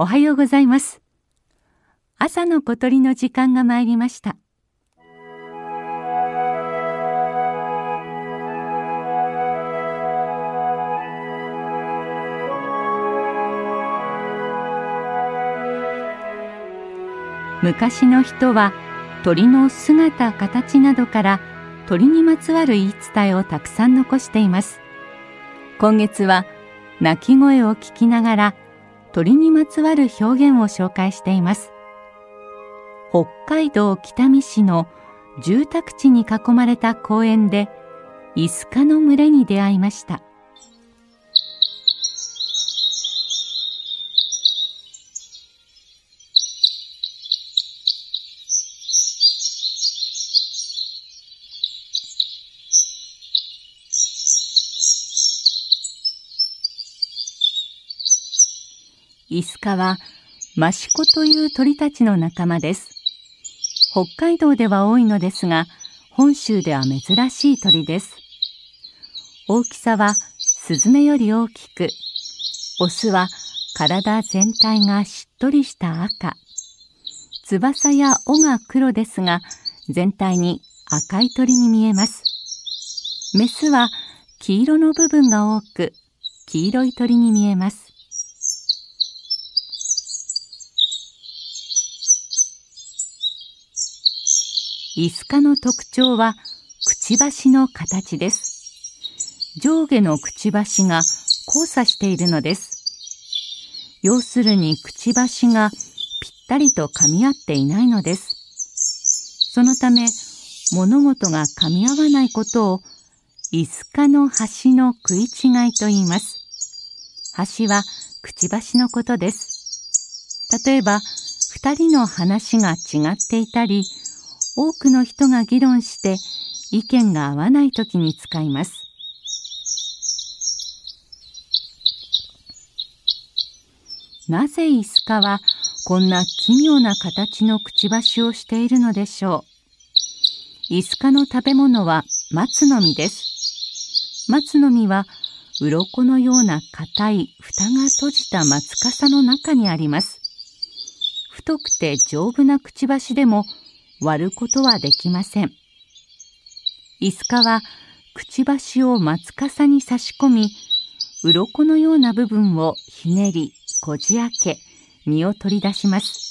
おはようございます。朝の小鳥の時間が参りました。昔の人は鳥の姿形などから鳥にまつわる言い伝えをたくさん残しています。今月は鳴き声を聞きながら鳥にまつわる表現を紹介しています。北海道北見市の住宅地に囲まれた公園でイスカの群れに出会いました。イスカはマシコという鳥たちの仲間です。北海道では多いのですが、本州では珍しい鳥です。大きさはスズメより大きく、オスは体全体がしっとりした赤。翼や尾が黒ですが、全体に赤い鳥に見えます。メスは黄色の部分が多く、黄色い鳥に見えます。イスカの特徴はくちばしの形です。上下のくちばしが交差しているのです。要するにくちばしがぴったりと噛み合っていないのです。そのため物事が噛み合わないことをイスカの端の食い違いと言います。端はくちばしのことです。例えば、二人の話が違っていたり、多くの人が議論して意見が合わない時に使います。なぜイスカはこんな奇妙な形のくちばしをしているのでしょう？イスカの食べ物は松の実です。松の実は鱗のような硬い蓋が閉じた松笠の中にあります。太くて丈夫なくちばしでも割ることはできません。イスカはくちばしを松笠に差し込み、鱗のような部分をひねり、こじ開け、身を取り出します。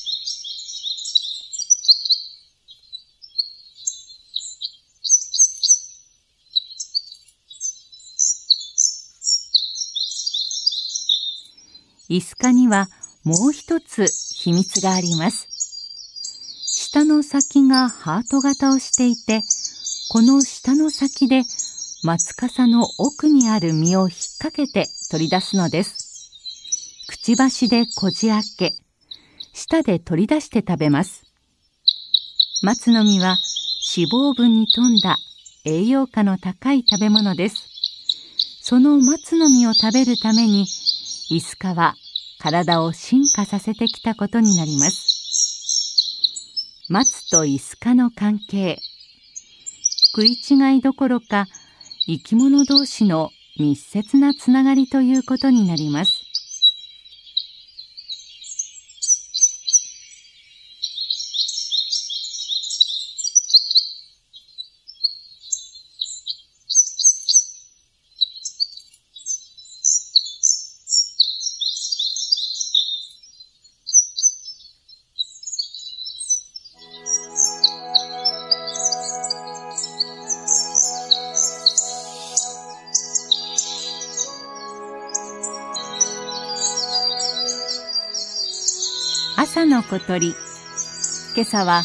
イスカにはもう一つ秘密があります。下の先がハート型をしていて、この下の先で松笠の奥にある実を引っ掛けて取り出すのです。くちばしでこじ開け、舌で取り出して食べます。松の実は脂肪分に富んだ栄養価の高い食べ物です。その松の実を食べるために、イスカは体を進化させてきたことになります。松とイスカの関係。食い違いどころか生き物同士の密接なつながりということになります。朝の小鳥。今朝は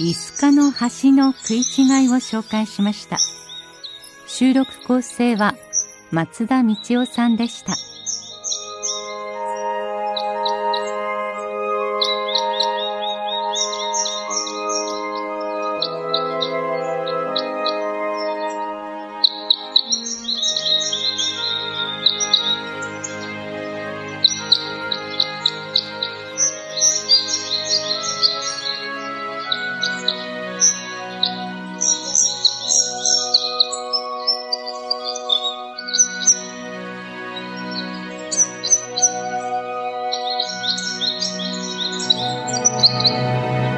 イスカの橋の食い違いを紹介しました。収録構成は松田道夫さんでした。ます。